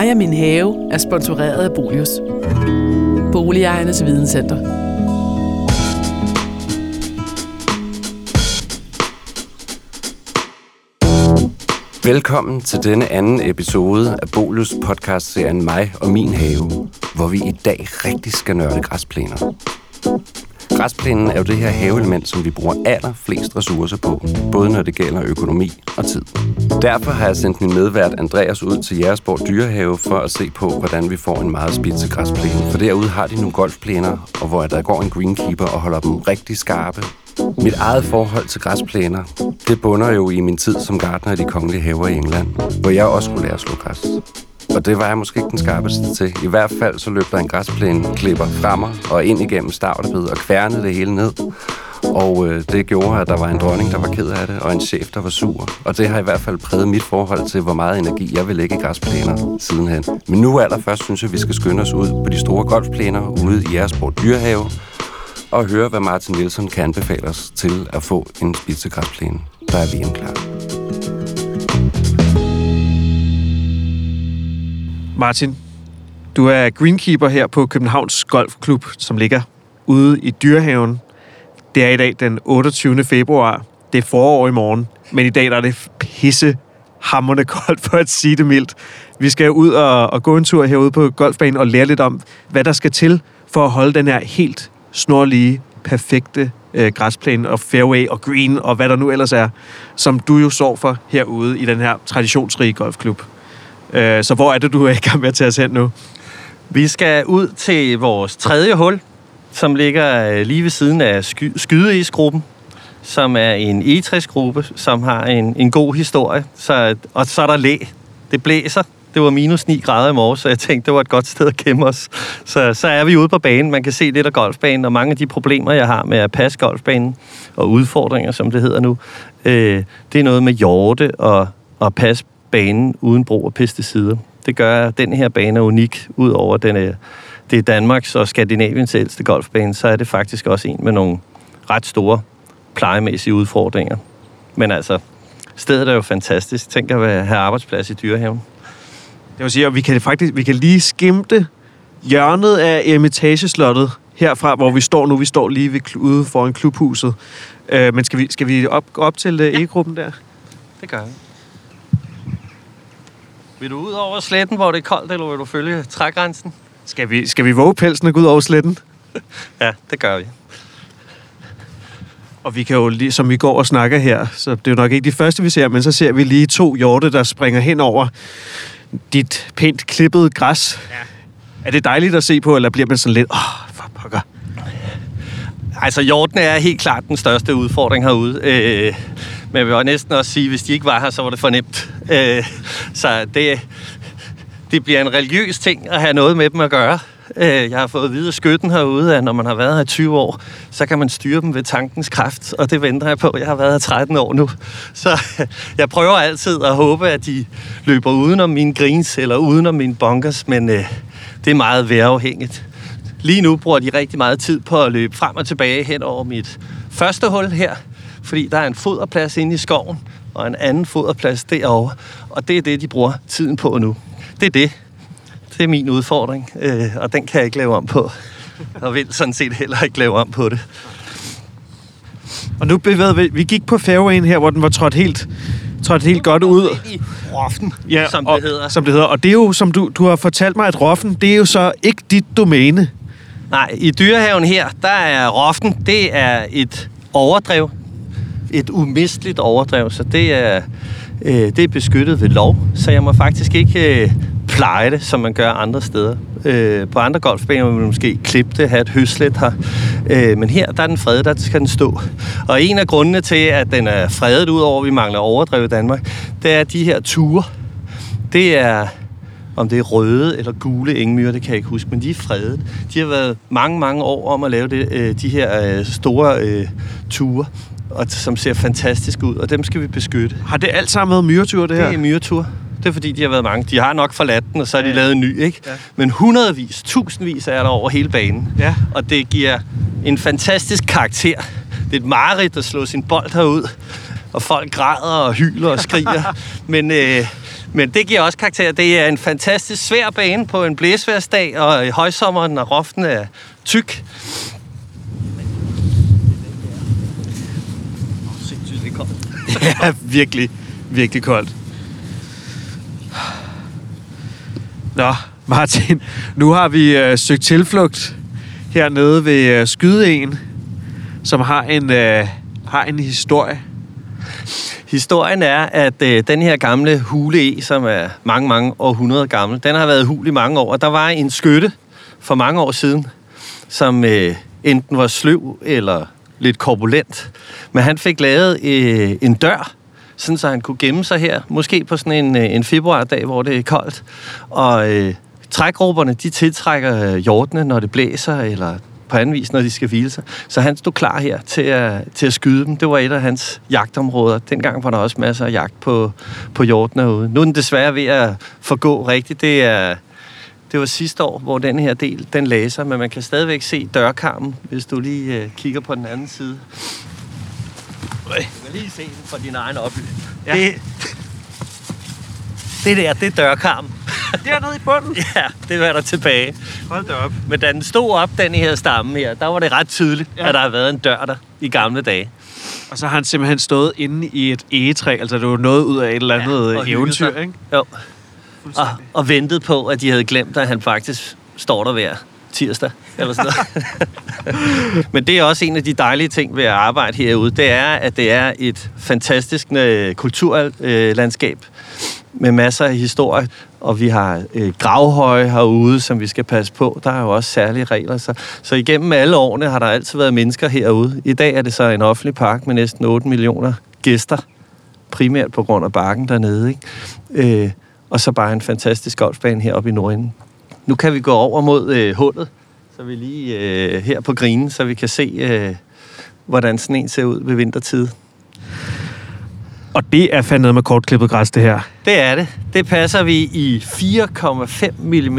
Mig og min have er sponsoreret af Bolius. Boligejernes Videnscenter. Velkommen til denne anden episode af Bolus podcast-serien Mig og min have, hvor vi i dag rigtig skal nørde græsplæner. Græsplænen er jo det her haveelement, som vi bruger allerflest ressourcer på, både når det gælder økonomi og tid. Derfor har jeg sendt min medvært Andreas ud til Jægersborg Dyrehave for at se på, hvordan vi får en meget spidse græsplæne. For derude har de nogle golfplæner, og hvor der går en greenkeeper og holder dem rigtig skarpe. Mit eget forhold til græsplæner, det bunder jo i min tid som gartner i de kongelige haver i England, hvor jeg også skulle lære at slå græs. Og det var jeg måske ikke den skarpeste til. I hvert fald så løb der en græsplæne klipper frem mig og ind igennem stavlebed og kværnede det hele ned. Og øh, det gjorde, at der var en dronning, der var ked af det, og en chef, der var sur. Og det har i hvert fald præget mit forhold til, hvor meget energi jeg vil lægge i græsplæner sidenhen. Men nu allerførst synes jeg, at vi skal skynde os ud på de store golfplæner ude i Jægersborg Dyrehave og høre, hvad Martin Nielsen kan anbefale os til at få en spidsegræsplæne, der er VM klar. Martin, du er greenkeeper her på Københavns Golfklub, som ligger ude i Dyrehaven. Det er i dag den 28. februar. Det er forår i morgen, men i dag der er det pisse hammerne koldt, for at sige det mildt. Vi skal ud og, og gå en tur herude på golfbanen og lære lidt om, hvad der skal til for at holde den her helt snorlige, perfekte øh, græsplæne og fairway og green og hvad der nu ellers er, som du jo står for herude i den her traditionsrige golfklub. Øh, så hvor er det, du er i gang med at tage os hen nu? Vi skal ud til vores tredje hul, som ligger øh, lige ved siden af sky- skydeisgruppen, som er en E60-gruppe, som har en, en god historie. Så, og så er der læ. Det blæser. Det var minus 9 grader i morges, så jeg tænkte, det var et godt sted at gemme os. Så, så er vi ude på banen. Man kan se lidt af golfbanen, og mange af de problemer, jeg har med at passe golfbanen, og udfordringer, som det hedder nu, øh, det er noget med hjorte og, og passe banen uden brug af pesticider. Det gør, at den her bane er unik, udover den er, det er Danmarks og Skandinaviens ældste golfbane, så er det faktisk også en med nogle ret store plejemæssige udfordringer. Men altså, stedet er jo fantastisk. Tænk at have arbejdsplads i Dyrehaven. Det vil sige, at vi kan faktisk vi kan lige skimte hjørnet af Eremitageslottet herfra, hvor vi står nu. Vi står lige ved, ude foran klubhuset. Øh, men skal vi, skal vi op, op til uh, E-gruppen der? Det gør vi. Vil du ud over sletten, hvor det er koldt, eller vil du følge trægrænsen? Skal vi, skal vi våge pelsen og gå ud over sletten? Ja, det gør vi. Og vi kan jo lige, som vi går og snakker her, så det er jo nok ikke de første, vi ser, men så ser vi lige to hjorte, der springer hen over dit pænt klippede græs. Ja. Er det dejligt at se på, eller bliver man sådan lidt, åh, oh, for pokker? Altså, hjortene er helt klart den største udfordring herude. Øh, men jeg vil næsten også sige, at hvis de ikke var her, så var det for nemt. Øh, så det, det bliver en religiøs ting at have noget med dem at gøre. Øh, jeg har fået at vide af skytten herude, at når man har været her i 20 år, så kan man styre dem ved tankens kraft, og det venter jeg på. Jeg har været her 13 år nu. Så jeg prøver altid at håbe, at de løber udenom mine grins eller udenom mine bunkers, men øh, det er meget vejrafhængigt. Lige nu bruger de rigtig meget tid på at løbe frem og tilbage hen over mit første hul her, fordi der er en foderplads inde i skoven, og en anden foderplads derovre, og det er det, de bruger tiden på nu. Det er det. Det er min udfordring, øh, og den kan jeg ikke lave om på. Og vil sådan set heller ikke lave om på det. Og nu bevægede vi, vi gik på fairwayen her, hvor den var trådt helt, trådt helt godt ud. I roffen, Ja, som og, det hedder. Som det hedder. Og det er jo, som du, du har fortalt mig, at roffen, det er jo så ikke dit domæne. Nej, i dyrehaven her, der er roffen, det er et overdrev. Et umisteligt overdrev, så det er, øh, det er beskyttet ved lov. Så jeg må faktisk ikke øh, pleje det, som man gør andre steder. Øh, på andre golfbaner vil man måske klippe det, have et høslet her. Øh, men her, der er den fredet, der skal den stå. Og en af grundene til, at den er fredet ud over, at vi mangler overdrev i Danmark, det er de her ture. Det er om det er røde eller gule engmyrer, det kan jeg ikke huske, men de er fredet. De har været mange, mange år om at lave det, øh, de her øh, store øh, ture, og, som ser fantastisk ud, og dem skal vi beskytte. Har det alt sammen været myretur, det her? Det er myretur. Det er fordi, de har været mange. De har nok forladt den, og så har de Ja. lavet en ny, ikke? Ja. Men hundredvis, tusindvis er der over hele banen. Ja. Og det giver en fantastisk karakter. Det er et mareridt at slå sin bold herud, og folk græder og hyler og skriger. Men øh, Men det giver også karakter. Det er en fantastisk svær bane på en blæsværsdag, og i højsommeren, når roften er tyk. ja, virkelig, virkelig koldt. Nå, Martin, nu har vi øh, søgt tilflugt hernede ved øh, Skydeen, som har en, øh, har en historie. Historien er, at øh, den her gamle hule E, som er mange, mange århundreder gammel, den har været hul i mange år. Der var en skytte for mange år siden, som øh, enten var sløv eller lidt korpulent. Men han fik lavet øh, en dør, sådan så han kunne gemme sig her, måske på sådan en, øh, en februardag, hvor det er koldt. Og øh, trækgrupperne, de tiltrækker øh, hjortene, når det blæser, eller på anden vis, når de skal hvile sig. Så han stod klar her til at, til at skyde dem. Det var et af hans jagtområder. Dengang var der også masser af jagt på, på hjortene ude. Nu er den desværre ved at forgå rigtigt. Det er, det var sidste år, hvor den her del, den læser, men man kan stadigvæk se dørkarmen, hvis du lige øh, kigger på den anden side. Du kan lige se den fra din egen oplysning. Ja. Det, det der, det er dørkarmen. Dernede i bunden. Ja, det var der tilbage. Hold da op. Men da den stod op, den her stamme her, der var det ret tydeligt, Ja. at der har været en dør der i gamle dage. Og så har han simpelthen stået inde i et egetræ, altså det var noget ud af et eller andet ja, hygget eventyr, ikke? Jo. Og, og ventet på, at de havde glemt, at han faktisk står der hver tirsdag. Eller sådan noget. Men det er også en af de dejlige ting ved at arbejde herude. Det er, at det er et fantastisk øh, kulturlandskab med masser af historie. Og vi har øh, gravhøje herude, som vi skal passe på. Der er jo også særlige regler. Så, så igennem alle årene har der altid været mennesker herude. I dag er det så en offentlig park med næsten 8 millioner gæster. Primært på grund af bakken dernede. Ikke? Øh, og så bare en fantastisk golfbane heroppe i Nordenden. Nu kan vi gå over mod øh, hullet, så vi lige øh, her på grinen, så vi kan se, øh, hvordan sådan en ser ud ved vintertid. Og det er fandme med kortklippet græs, det her. Det er det. Det passer vi i 4,5 mm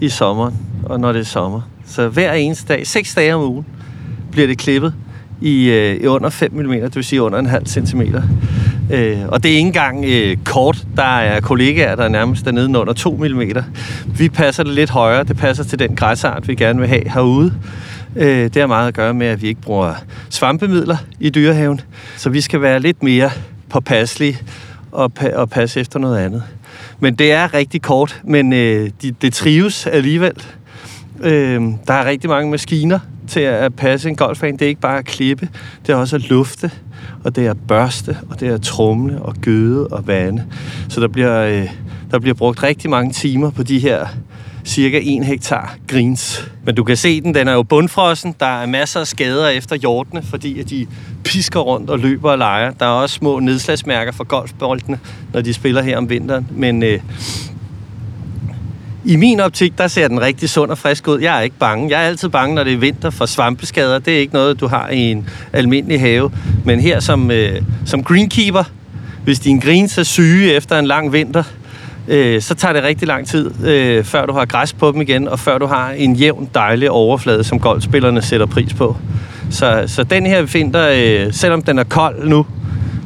i sommeren, og når det er sommer. Så hver eneste dag, 6 dage om ugen, bliver det klippet i, øh, i under 5 mm, det vil sige under en halv centimeter. Øh, og det er ikke engang øh, kort. Der er kollegaer, der er nærmest dernede under 2 mm. Vi passer det lidt højere. Det passer til den græsart, vi gerne vil have herude. Øh, det har meget at gøre med, at vi ikke bruger svampemidler i dyrehaven. Så vi skal være lidt mere påpasselige og, pa- og passe efter noget andet. Men det er rigtig kort, men øh, de, det trives alligevel. Øh, der er rigtig mange maskiner til at passe en golfbane. Det er ikke bare at klippe, det er også at lufte, og det er børste, og det er trumle og gøde og vande. Så der bliver, øh, der bliver brugt rigtig mange timer på de her cirka 1 hektar greens. Men du kan se den, den er jo bundfrossen. Der er masser af skader efter hjortene, fordi at de pisker rundt og løber og leger. Der er også små nedslagsmærker for golfboldene, når de spiller her om vinteren. Men øh, i min optik, der ser den rigtig sund og frisk ud. Jeg er ikke bange. Jeg er altid bange, når det er vinter for svampeskader. Det er ikke noget, du har i en almindelig have. Men her som, øh, som greenkeeper, hvis dine greens er syge efter en lang vinter, øh, så tager det rigtig lang tid, øh, før du har græs på dem igen, og før du har en jævn, dejlig overflade, som golfspillerne sætter pris på. Så, så den her vinter, øh, selvom den er kold nu,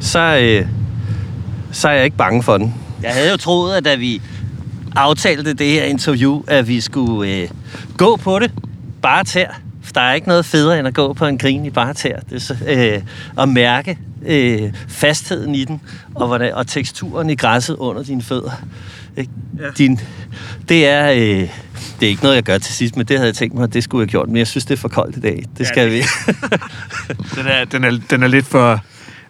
så, øh, så er jeg ikke bange for den. Jeg havde jo troet, at da vi aftalte det her interview, at vi skulle øh, gå på det bare tær. For der er ikke noget federe end at gå på en grin i bare tær. Det så, øh, at mærke øh, fastheden i den, og, hvordan, og teksturen i græsset under dine fødder. Ikke? Ja. Din, det er... Øh, det er ikke noget, jeg gør til sidst, men det havde jeg tænkt mig, at det skulle jeg have gjort. Men jeg synes, det er for koldt i dag. Det skal det- vi. Den er, den er, den er lidt for...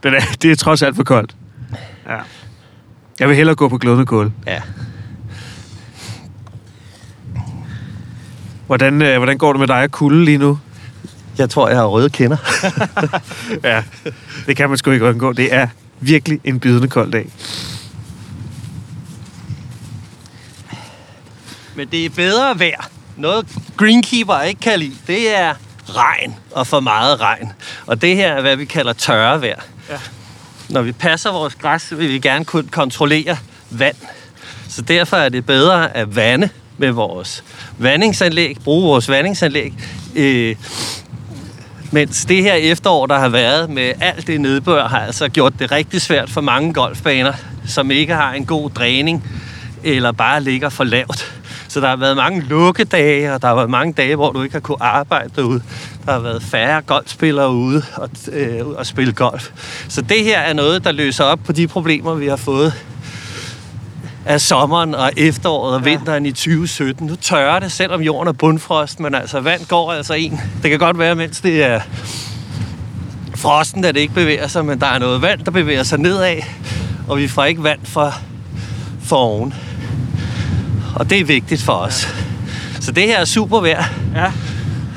Den er, det er trods alt for koldt. Ja. Jeg vil hellere gå på glødende kål. ja. Hvordan, øh, hvordan går det med dig og kulde lige nu? Jeg tror, jeg har røde kinder. Ja, det kan man sgu ikke undgå. Det er virkelig en bidende kold dag. Men det er bedre vejr. Noget greenkeeper ikke kan lide, det er regn og for meget regn. Og det her er, hvad vi kalder tørre vejr. Ja. Når vi passer vores græs, så vil vi gerne kunne kontrollere vand. Så derfor er det bedre at vande med vores vandingsanlæg, bruge vores vandingsanlæg. Øh, mens det her efterår, der har været med alt det nedbør, har altså gjort det rigtig svært for mange golfbaner som ikke har en god dræning, eller bare ligger for lavt. Så der har været mange lukkedage, og der har været mange dage, hvor du ikke har kunnet arbejde derude. Der har været færre golfspillere ude og, øh, og spille golf. Så det her er noget, der løser op på de problemer, vi har fået af sommeren og efteråret og vinteren i 2017. Nu tørrer det, selvom jorden er bundfrost, men altså vand går altså en. Det kan godt være, mens det er frosten, at det ikke bevæger sig, men der er noget vand, der bevæger sig nedad, og vi får ikke vand fra, for oven. Og det er vigtigt for os. Så det her er super vejr. Ja.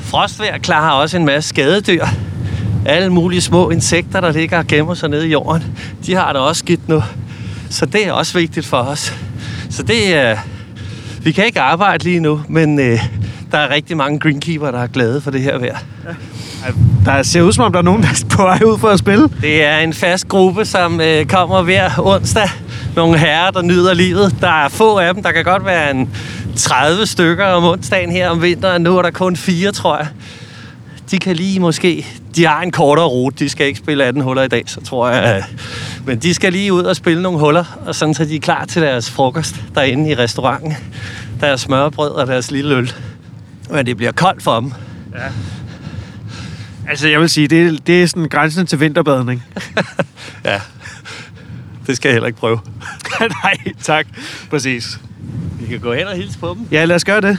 Frostvejr klarer også en masse skadedyr. Alle mulige små insekter, der ligger og gemmer sig nede i jorden, de har det også skidt nu. Så det er også vigtigt for os. Så det er... Vi kan ikke arbejde lige nu, men øh, der er rigtig mange greenkeeper, der er glade for det her vejr. Der ser ud som om, der er nogen, der er på vej ud for at spille. Det er en fast gruppe, som øh, kommer hver onsdag. Nogle herrer, der nyder livet. Der er få af dem. Der kan godt være en 30 stykker om onsdagen her om vinteren. Nu er der kun fire, tror jeg. De kan lige måske... De har en kortere rute. De skal ikke spille 18 huller i dag, så tror jeg. Men de skal lige ud og spille nogle huller, og sådan så de er klar til deres frokost derinde i restauranten. Deres smørbrød og deres lille øl. Men det bliver koldt for dem. Altså, jeg vil sige, det det er sådan grænsen til vinterbadning. Ja. Det skal jeg heller ikke prøve. Nej, tak. Præcis. Vi kan gå hen og hilse på dem. Ja, lad os gøre det.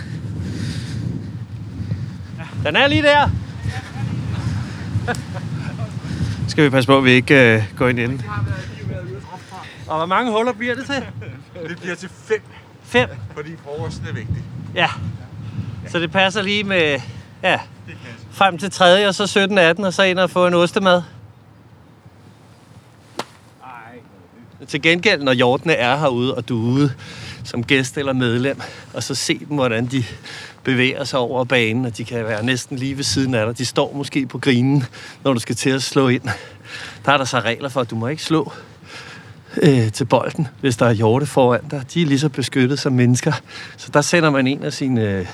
Den er lige der. Skal vi passe på, at vi ikke øh, går ind inden. Og hvor mange huller bliver det til? Det bliver til fem, Fem. fordi frokosten er vigtig. Ja. Så det passer lige med, ja, frem til tredje, og så 17, 18, og så ind og få en ostemad. Til gengæld, når hjortene er herude, og du er ude som gæst eller medlem, og så se dem, hvordan de bevæger sig over banen, og de kan være næsten lige ved siden af dig. De står måske på grinen, når du skal til at slå ind. Der er der så regler for, at du må ikke slå øh, til bolden, hvis der er hjorte foran dig. De er lige så beskyttet som mennesker. Så der sender man en af sine øh,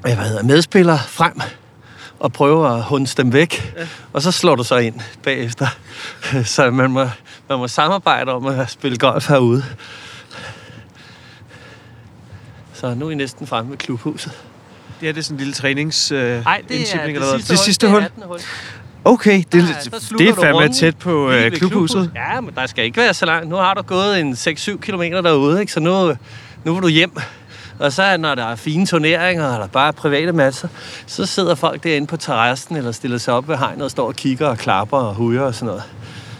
hvad hedder, medspillere frem og prøver at hunde dem væk. Ja. Og så slår du så ind bagefter. Så man må, man må samarbejde om at spille golf herude. Så nu er I næsten fremme ved klubhuset. Det er det sådan en lille trænings øh, Nej, det er det eller hvad? sidste, det sidste hul. Det er 18. hul. Okay, det, Der- det, er fandme tæt på øh, ved klubhuset. Ja, men der skal ikke være så langt. Nu har du gået en 6-7 km derude, ikke? så nu, nu vil du hjem. Og så når der er fine turneringer, eller bare private matcher, så sidder folk derinde på terrassen, eller stiller sig op ved hegnet og står og kigger og klapper og hujer og sådan noget.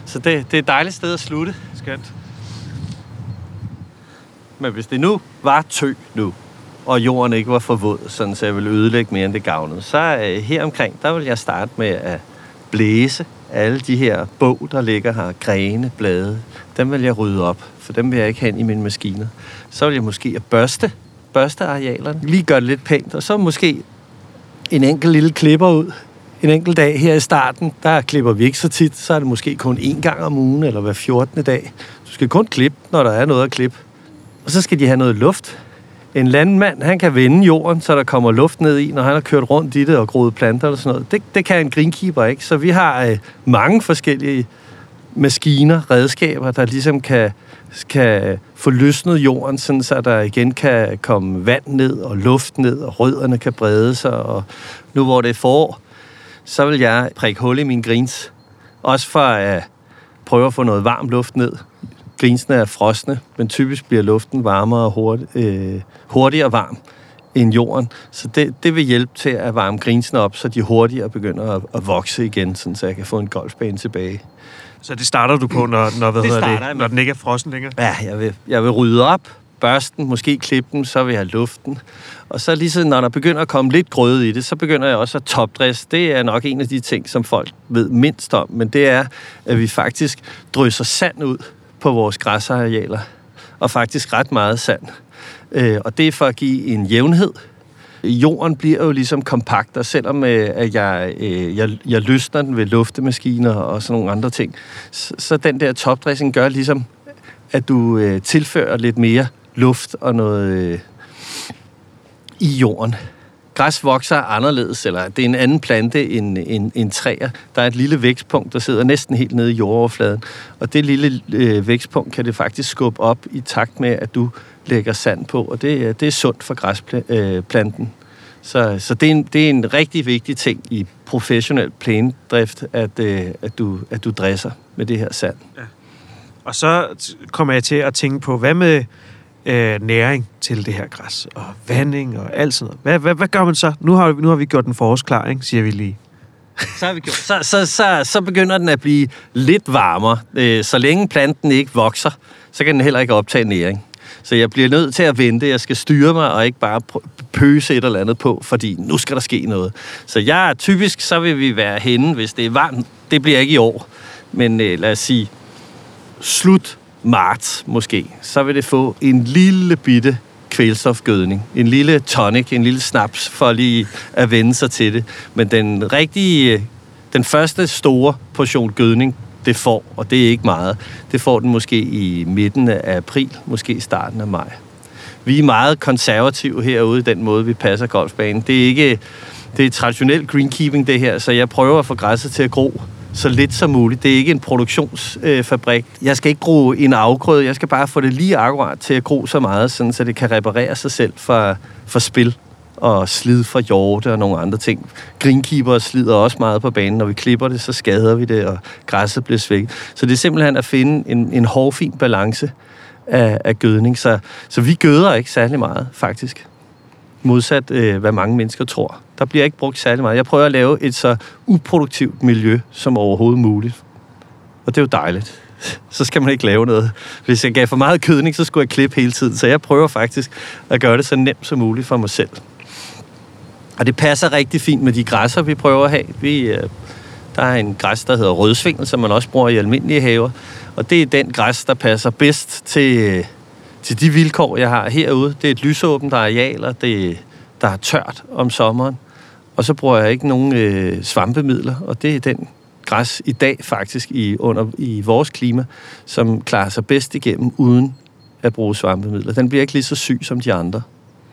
Så det, det er et dejligt sted at slutte. Skønt. Men hvis det nu var tø nu, og jorden ikke var for våd, sådan så jeg ville ødelægge mere end det gavnede, så øh, her omkring, der vil jeg starte med at blæse alle de her bog, der ligger her, grene, blade, dem vil jeg rydde op, for dem vil jeg ikke hen i mine maskiner. Så vil jeg måske at børste, børste arealerne, lige gøre det lidt pænt, og så måske en enkelt lille klipper ud. En enkelt dag her i starten, der klipper vi ikke så tit, så er det måske kun én gang om ugen, eller hver 14. dag. Du skal kun klippe, når der er noget at klippe. Og så skal de have noget luft. En landmand, han kan vende jorden, så der kommer luft ned i, når han har kørt rundt i det og groet planter eller sådan noget. Det, det kan en greenkeeper ikke. Så vi har øh, mange forskellige maskiner, redskaber, der ligesom kan, kan få løsnet jorden, sådan så der igen kan komme vand ned og luft ned, og rødderne kan brede sig. Og nu hvor det er forår, så vil jeg prikke hul i mine greens. Også for at prøve at få noget varm luft ned. Greensene er frosne, men typisk bliver luften varmere og hurt, øh, hurtigere varm end jorden. Så det, det vil hjælpe til at varme greensene op, så de hurtigere begynder at, at vokse igen, sådan så jeg kan få en golfbane tilbage. Så det starter du på, når, når, hvad Det hedder det, når den ikke er frossen længere? Ja, jeg vil, jeg vil rydde op, børste den, måske klippe den, så vil jeg have luften. Og så lige så, når der begynder at komme lidt grøde i det, så begynder jeg også at topdress. Det er nok en af de ting, som folk ved mindst om, men det er, at vi faktisk drysser sand ud på vores græsarealer. Og faktisk ret meget sand. Øh, og det er for at give en jævnhed. Jorden bliver jo ligesom kompakt, og selvom øh, at jeg, øh, jeg, jeg løsner den ved luftemaskiner og sådan nogle andre ting, så, så den der topdressing gør ligesom, at du øh, tilfører lidt mere luft og noget øh, i jorden græs vokser anderledes, eller det er en anden plante end, end, end træer. Der er et lille vækstpunkt, der sidder næsten helt nede i jordoverfladen, og det lille øh, vækstpunkt kan det faktisk skubbe op i takt med, at du lægger sand på, og det, øh, det er sundt for græsplanten. Øh, så, så det, er en, det er en rigtig vigtig ting i professionel plænedrift, at, øh, at, du, at du dresser med det her sand. Ja. Og så kommer jeg til at tænke på, hvad med øh, næring til det her græs, og vanding og alt sådan noget. Hvad, hvad, hvad gør man så? Nu har, nu har vi gjort den for ikke? siger vi lige. Så, har vi gjort. Så, så, så, så begynder den at blive lidt varmere. Øh, Så længe planten ikke vokser, så kan den heller ikke optage næring. Så jeg bliver nødt til at vente. Jeg skal styre mig og ikke bare pøse et eller andet på, fordi nu skal der ske noget. Så jeg typisk, så vil vi være henne, hvis det er varmt. Det bliver ikke i år. Men øh, lad os sige, slut marts måske, så vil det få en lille bitte kvælstofgødning. En lille tonic, en lille snaps, for lige at vende sig til det. Men den rigtige, den første store portion gødning, det får, og det er ikke meget, det får den måske i midten af april, måske starten af maj. Vi er meget konservative herude i den måde, vi passer golfbanen. Det er ikke det er traditionel greenkeeping, det her, så jeg prøver at få græsset til at gro så lidt som muligt. Det er ikke en produktionsfabrik. Jeg skal ikke gro en afgrøde, jeg skal bare få det lige akkurat til at gro så meget, sådan, så det kan reparere sig selv for, for spil og slid fra hjorte og nogle andre ting. Greenkeeper slider også meget på banen. Når vi klipper det, så skader vi det, og græsset bliver svækket. Så det er simpelthen at finde en, en hårfin balance af, af gødning. Så, så vi gøder ikke særlig meget, faktisk. Modsat, øh, hvad mange mennesker tror. Der bliver ikke brugt særlig meget. Jeg prøver at lave et så uproduktivt miljø som overhovedet muligt. Og det er jo dejligt. Så skal man ikke lave noget. Hvis jeg gav for meget kødning, så skulle jeg klippe hele tiden. Så jeg prøver faktisk at gøre det så nemt som muligt for mig selv. Og det passer rigtig fint med de græsser, vi prøver at have. Vi, øh, der er en græs, der hedder rødsvingel, som man også bruger i almindelige haver. Og det er den græs, der passer bedst til, øh, til de vilkår, jeg har herude. Det er et lysåbent areal, og det, der er tørt om sommeren. Og så bruger jeg ikke nogen øh, svampemidler, og det er den græs i dag faktisk i, under, i vores klima, som klarer sig bedst igennem uden at bruge svampemidler. Den bliver ikke lige så syg som de andre.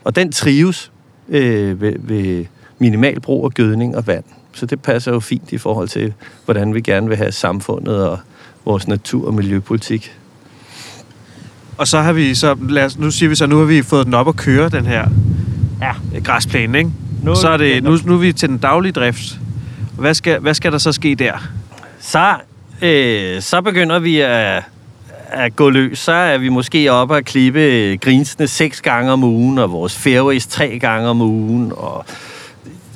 Og den trives øh, ved, ved minimal brug af gødning og vand. Så det passer jo fint i forhold til, hvordan vi gerne vil have samfundet og vores natur- og miljøpolitik. Og så har vi så, lad os, nu siger vi så, nu har vi fået den op at køre, den her ja. græsplæne, ikke? Nu- så er det, nu, nu er vi til den daglige drift. Hvad skal, hvad skal der så ske der? Så, øh, så begynder vi at, at gå løs. Så er vi måske oppe at klippe grinsene seks gange om ugen, og vores fairways tre gange om ugen, og,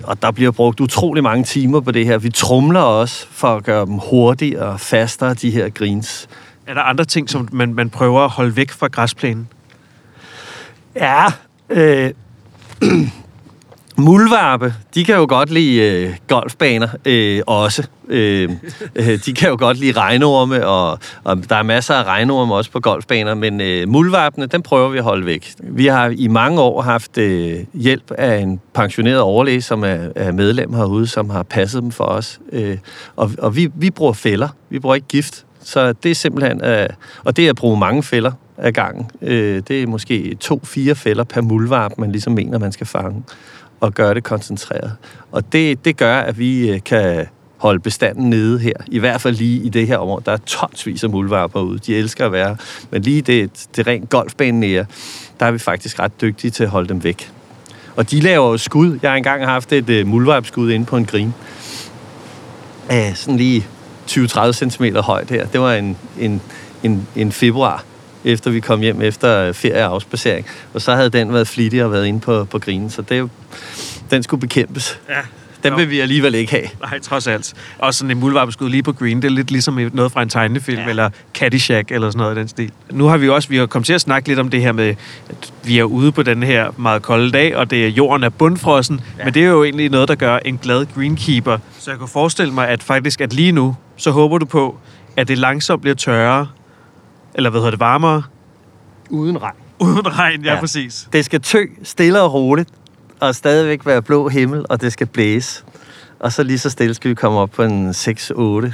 og der bliver brugt utrolig mange timer på det her. Vi trumler også for at gøre dem hurtigere og fastere, de her greens. Er der andre ting, som man, man prøver at holde væk fra græsplænen? Ja, øh, muldvarpe, de kan jo godt lide øh, golfbaner øh, også. Øh, øh, de kan jo godt lide regnorme, og, og der er masser af regnorme også på golfbaner, men øh, muldvarpene, den prøver vi at holde væk. Vi har i mange år haft øh, hjælp af en pensioneret overlæge, som er, er medlem herude, som har passet dem for os. Øh, og og vi, vi bruger fælder, vi bruger ikke gift. Så det er simpelthen, øh, og det er at bruge mange fælder ad gangen. Øh, det er måske to-fire fælder per muldvarp, man ligesom mener, man skal fange, og gøre det koncentreret. Og det, det gør, at vi øh, kan holde bestanden nede her. I hvert fald lige i det her område. Der er tonsvis af muldvarper ude. De elsker at være. Men lige det, det rent golfbanen nære, der er vi faktisk ret dygtige til at holde dem væk. Og de laver jo skud. Jeg har engang haft et øh, uh, muldvarpskud inde på en grin. Uh, sådan lige 20-30 cm højt her. Det var en, en, en, en februar, efter vi kom hjem efter ferie og afspacering. Og så havde den været flittig og været inde på, på grinen. Så det, er den skulle bekæmpes. Ja. Den vil vi alligevel ikke have. Nej, trods alt. Og sådan en muldvarpeskud lige på green, det er lidt ligesom noget fra en tegnefilm, ja. Eller Caddyshack, eller sådan noget i den stil. Nu har vi også, vi har kommet til at snakke lidt om det her med, at vi er ude på den her meget kolde dag, og det er, jorden er bundfrossen, ja. Men det er jo egentlig noget, der gør en glad greenkeeper. Så jeg kan forestille mig, at faktisk, at lige nu, så håber du på, at det langsomt bliver tørrere, eller hvad hedder det, varmere, Uden regn. uden regn, ja, ja. Præcis. Det skal tø stille og roligt, og stadigvæk være blå himmel, og det skal blæse. Og så lige så stille skal vi komme op på en 6-8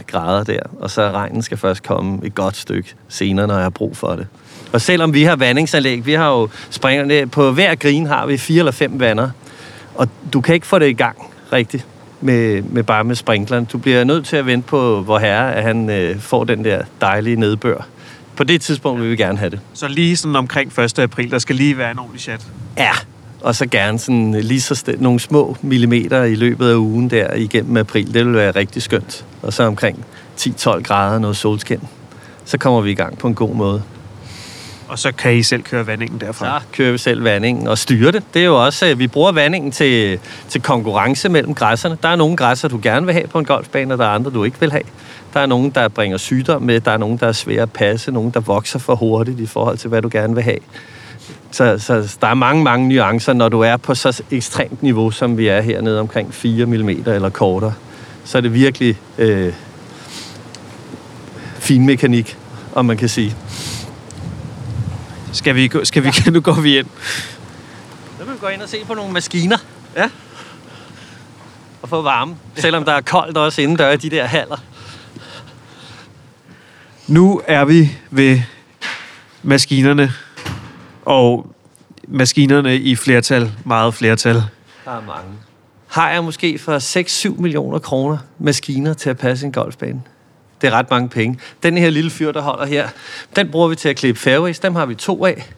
grader der, og så regnen skal først komme et godt stykke senere, når jeg har brug for det. Og selvom vi har vandingsanlæg, vi har jo springerne, på hver grin har vi fire eller fem vander. Og du kan ikke få det i gang rigtigt med, med bare med sprinkleren. Du bliver nødt til at vente på, hvor herre at han øh, får den der dejlige nedbør. På det tidspunkt vil vi gerne have det. Så lige sådan omkring 1. april, der skal lige være en ordentlig chat. Ja, og så gerne sådan lige så sted, nogle små millimeter i løbet af ugen der igennem april. Det vil være rigtig skønt. Og så omkring 10-12 grader noget solskin. Så kommer vi i gang på en god måde. Og så kan I selv køre vandingen derfra. Så kører vi selv vandingen og styrer det. Det er jo også, at vi bruger vandingen til, til konkurrence mellem græsserne. Der er nogle græsser, du gerne vil have på en golfbane, og der er andre, du ikke vil have. Der er nogen, der bringer sygdom med, der er nogen, der er svære at passe, nogen, der vokser for hurtigt i forhold til, hvad du gerne vil have. Så, så der er mange, mange nuancer, når du er på så ekstremt niveau, som vi er hernede omkring 4 mm eller kortere. Så er det virkelig øh, fin mekanik, om man kan sige. Skal vi, gå, skal vi, nu går vi ind. Så vil vi gå ind og se på nogle maskiner. Ja. Og få varme. Selvom der er koldt også indendør i de der haller. Nu er vi ved maskinerne, og maskinerne i flertal, meget flertal. Der er mange. Har jeg måske for 6-7 millioner kroner maskiner til at passe en golfbane? Det er ret mange penge. Den her lille fyr, der holder her, den bruger vi til at klippe fairways. Dem har vi to af.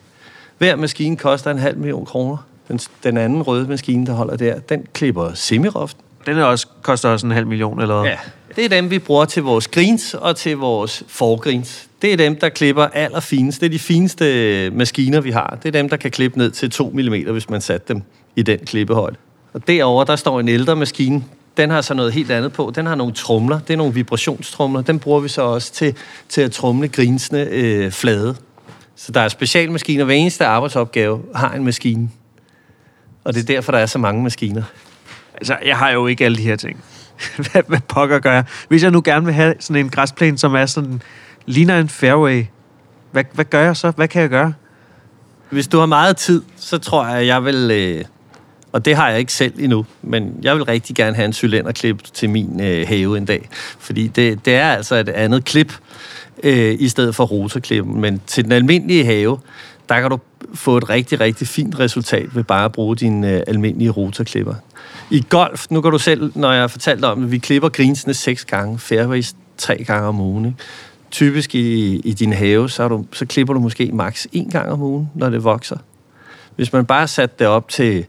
Hver maskine koster en halv million kroner. Den, den anden røde maskine, der holder der, den klipper semiroft. Den er også, koster også en halv million eller? Ja, det er dem, vi bruger til vores grins og til vores forgrins. Det er dem, der klipper allerfinest. Det er de fineste maskiner, vi har. Det er dem, der kan klippe ned til 2 mm, hvis man satte dem i den klippehøjde. Og derover der står en ældre maskine. Den har så noget helt andet på. Den har nogle tromler. Det er nogle vibrationstromler. Den bruger vi så også til, til at trumle grinsene øh, flade. Så der er specialmaskiner. Hver eneste arbejdsopgave har en maskine. Og det er derfor, der er så mange maskiner. Altså, jeg har jo ikke alle de her ting. hvad, hvad pokker gør jeg? Hvis jeg nu gerne vil have sådan en græsplæne, som er sådan, ligner en fairway, hvad, hvad gør jeg så? Hvad kan jeg gøre? Hvis du har meget tid, så tror jeg, jeg vil... Øh, og det har jeg ikke selv endnu, men jeg vil rigtig gerne have en cylinderklip til min øh, have en dag. Fordi det, det er altså et andet klip, øh, i stedet for rotorklippen. Men til den almindelige have, der kan du få et rigtig, rigtig fint resultat ved bare at bruge dine øh, almindelige rotorklipper. I golf, nu kan du selv, når jeg har fortalt om at vi klipper greensene seks gange, fairways tre gange om ugen. Ikke? Typisk i, i din have, så, er du, så klipper du måske maks en gang om ugen, når det vokser. Hvis man bare satte det op til,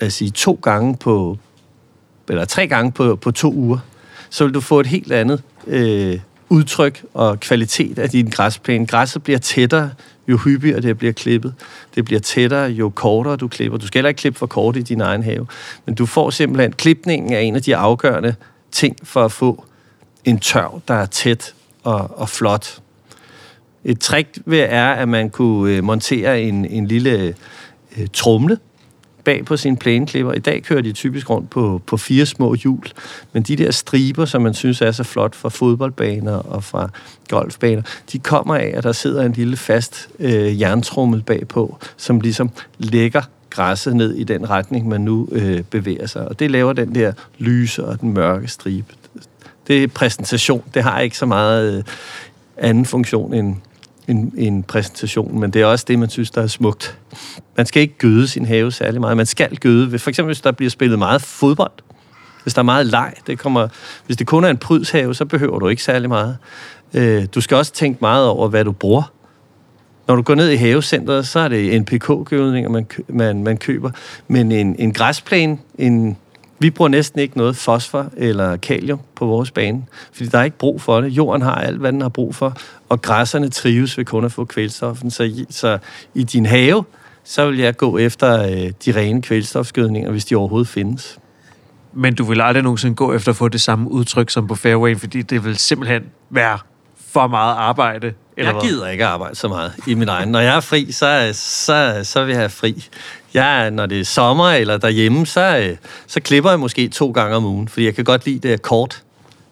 lad os sige, to gange på, eller tre gange på, på to uger, så vil du få et helt andet øh, udtryk og kvalitet af din græsplæne. Græsset bliver tættere, jo hyppigere det bliver klippet. Det bliver tættere, jo kortere du klipper. Du skal heller ikke klippe for kort i din egen have. Men du får simpelthen, klipningen er en af de afgørende ting for at få en tørv, der er tæt og, og flot. Et trick ved er, at man kunne øh, montere en, en lille øh, trumle bag på sin plæneklipper. I dag kører de typisk rundt på, på fire små hjul, men de der striber, som man synes er så flot fra fodboldbaner og fra golfbaner, de kommer af, at der sidder en lille fast øh, jerntrummel bagpå, som ligesom lægger græsset ned i den retning, man nu øh, bevæger sig. Og det laver den der lyse og den mørke stribe. Det er præsentation. Det har ikke så meget øh, anden funktion end, en, en præsentation, men det er også det, man synes, der er smukt. Man skal ikke gøde sin have særlig meget. Man skal gøde, for eksempel hvis der bliver spillet meget fodbold, hvis der er meget leg, det kommer, hvis det kun er en prydshave, så behøver du ikke særlig meget. Øh, du skal også tænke meget over, hvad du bruger. Når du går ned i havecentret, så er det NPK-gødninger, man, man, man køber. Men en, en græsplæne, en vi bruger næsten ikke noget fosfor eller kalium på vores bane, fordi der er ikke brug for det. Jorden har alt, hvad den har brug for, og græsserne trives ved kun at få kvælstoffen. Så, i, så i din have, så vil jeg gå efter øh, de rene kvælstofsgødninger, hvis de overhovedet findes. Men du vil aldrig nogensinde gå efter at få det samme udtryk som på fairway, fordi det vil simpelthen være for meget arbejde. Eller jeg gider ikke arbejde så meget i min egen. Når jeg er fri, så, så, så vil jeg have fri. Jeg, når det er sommer eller derhjemme, så, øh, så klipper jeg måske to gange om ugen, fordi jeg kan godt lide det er kort.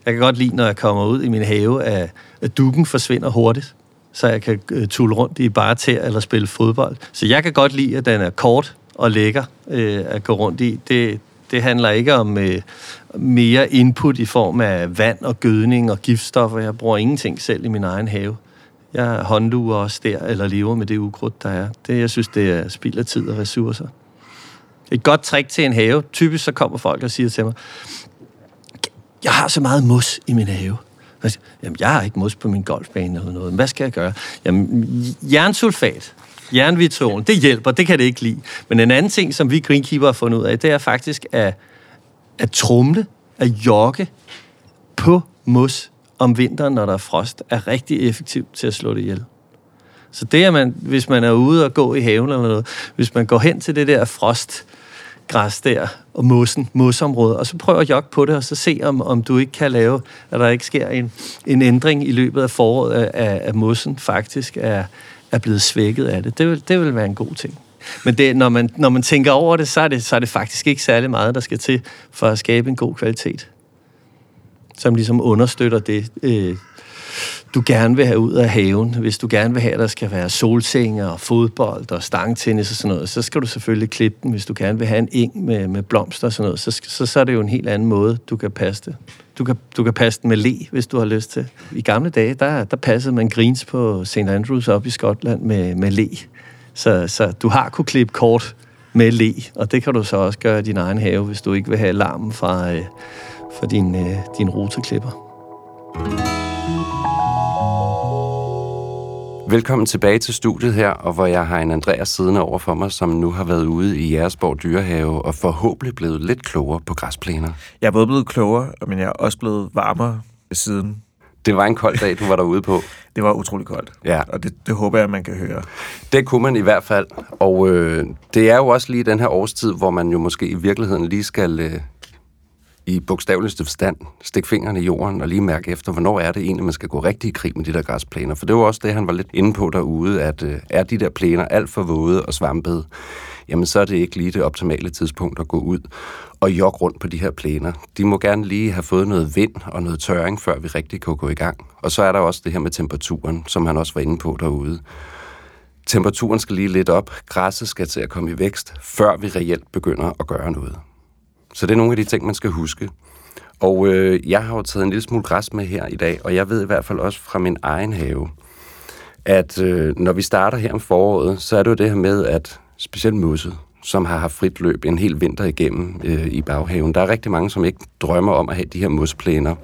Jeg kan godt lide, når jeg kommer ud i min have, at, at dukken forsvinder hurtigt, så jeg kan øh, tulle rundt i bare til eller spille fodbold. Så jeg kan godt lide, at den er kort og lækker øh, at gå rundt i. Det, det handler ikke om øh, mere input i form af vand og gødning og giftstoffer. Jeg bruger ingenting selv i min egen have. Jeg håndluer også der, eller lever med det ukrudt, der er. Det, jeg synes, det er spild af tid og ressourcer. Et godt trick til en have. Typisk så kommer folk og siger til mig, jeg har så meget mos i min have. Jeg siger, Jamen, jeg har ikke mos på min golfbane eller noget. Hvad skal jeg gøre? Jamen, jernsulfat, jernvitron, det hjælper, det kan det ikke lide. Men en anden ting, som vi greenkeeper har fundet ud af, det er faktisk at, at trumle, at jogge på mos om vinteren, når der er frost, er rigtig effektivt til at slå det ihjel. Så det er man, hvis man er ude og gå i haven eller noget, hvis man går hen til det der frostgræs der, og mossen, mosområdet, og så prøver at jogge på det, og så se, om, om du ikke kan lave, at der ikke sker en, en ændring i løbet af foråret, af, af mossen faktisk er, er blevet svækket af det. Det vil, det vil være en god ting. Men det, når, man, når man tænker over det så, er det, så er det faktisk ikke særlig meget, der skal til for at skabe en god kvalitet. Som ligesom understøtter det, øh, du gerne vil have ud af haven. Hvis du gerne vil have, at der skal være solsænger og fodbold og stangtennis og sådan noget, så skal du selvfølgelig klippe den. Hvis du gerne vil have en eng med, med blomster og sådan noget, så, så, så er det jo en helt anden måde, du kan passe det. Du kan, du kan passe den med le, hvis du har lyst til. I gamle dage, der, der passede man greens på St. Andrews op i Skotland med, med le. Så, så du har kunne klippe kort med le, og det kan du så også gøre i din egen have, hvis du ikke vil have larmen fra, øh, fra din, øh, din roteklipper. Velkommen tilbage til studiet her, og hvor jeg har en Andreas siddende over for mig, som nu har været ude i Jægersborg Dyrehave og forhåbentlig blevet lidt klogere på græsplæner. Jeg er både blevet klogere, men jeg er også blevet varmere siden. Det var en kold dag, du var derude på. Det var utrolig koldt, Ja. og det, det håber jeg, man kan høre. Det kunne man i hvert fald. Og øh, det er jo også lige den her årstid, hvor man jo måske i virkeligheden lige skal øh, i bogstaveligste forstand stikke fingrene i jorden og lige mærke efter, hvornår er det egentlig, man skal gå rigtig i krig med de der græsplæner. For det var også det, han var lidt inde på derude, at øh, er de der plæner alt for våde og svampede, jamen så er det ikke lige det optimale tidspunkt at gå ud og jogge rundt på de her plæner. De må gerne lige have fået noget vind og noget tørring, før vi rigtig kan gå i gang. Og så er der også det her med temperaturen, som han også var inde på derude. Temperaturen skal lige lidt op, græsset skal til at komme i vækst, før vi reelt begynder at gøre noget. Så det er nogle af de ting, man skal huske. Og øh, jeg har jo taget en lille smule græs med her i dag, og jeg ved i hvert fald også fra min egen have, at øh, når vi starter her om foråret, så er det jo det her med, at specielt mosset, som har haft frit løb en hel vinter igennem øh, i baghaven, der er rigtig mange, som ikke drømmer om at have de her mosplæner,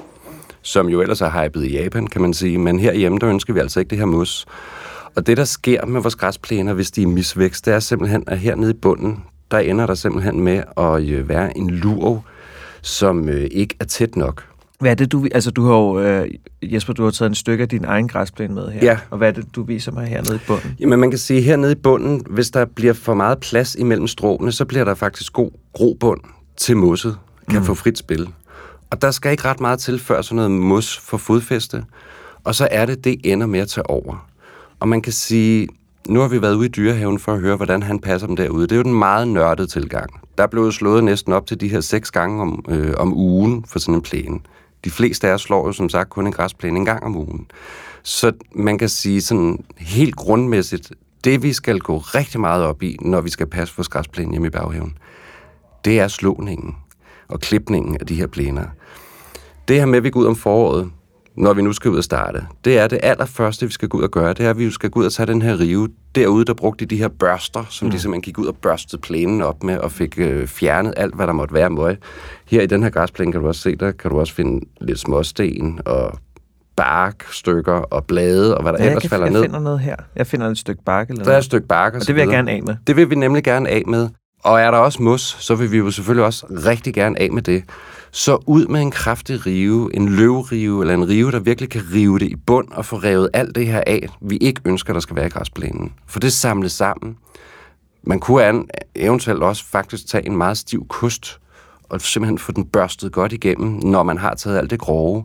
som jo ellers er hypet i Japan, kan man sige. Men herhjemme, der ønsker vi altså ikke det her mos. Og det, der sker med vores græsplæner, hvis de er misvækst, det er simpelthen, at hernede i bunden, der ender der simpelthen med at øh, være en lurv, som øh, ikke er tæt nok. Hvad er det, du... Altså, du har jo... Øh, Jesper, du har taget en stykke af din egen græsplæne med her. Ja. Og hvad er det, du viser mig hernede i bunden? Jamen, man kan sige, hernede i bunden, hvis der bliver for meget plads imellem stråene, så bliver der faktisk god grobund til mosset kan mm. få frit spil. Og der skal ikke ret meget til, før sådan noget mos får fodfæste. Og så er det, det ender med at tage over. Og man kan sige, nu har vi været ude i dyrehaven for at høre, hvordan han passer dem derude. Det er jo den meget nørdede tilgang. Der blev slået næsten op til de her seks gange om, øh, om ugen for sådan en plæne. De fleste af os slår jo som sagt kun en græsplæne en gang om ugen. Så man kan sige sådan helt grundmæssigt, det vi skal gå rigtig meget op i, når vi skal passe vores græsplæne hjemme i baghaven, det er slåningen og klipningen af de her plæner. Det her med, at vi går ud om foråret, når vi nu skal ud og starte, det er det allerførste, vi skal gå ud og gøre. Det er, at vi skal gå ud og tage den her rive. Derude, der brugte de de her børster, som mm. de simpelthen gik ud og børstede plænen op med, og fik øh, fjernet alt, hvad der måtte være møg. Her i den her græsplæne kan du også se, der kan du også finde lidt småsten og barkstykker og blade, og hvad der Ja, jeg, ellers kan, falder jeg ned. finder noget her. Jeg finder et stykke bark eller Der er et stykke bark og, Og det vil jeg videre. gerne af med. Det vil vi nemlig gerne af med. Og er der også mos, så vil vi jo selvfølgelig også rigtig gerne af med det. Så ud med en kraftig rive, en løvrive eller en rive, der virkelig kan rive det i bund og få revet alt det her af, vi ikke ønsker, der skal være i græsplænen. For det samles sammen. Man kunne an, eventuelt også faktisk tage en meget stiv kust og simpelthen få den børstet godt igennem, når man har taget alt det grove.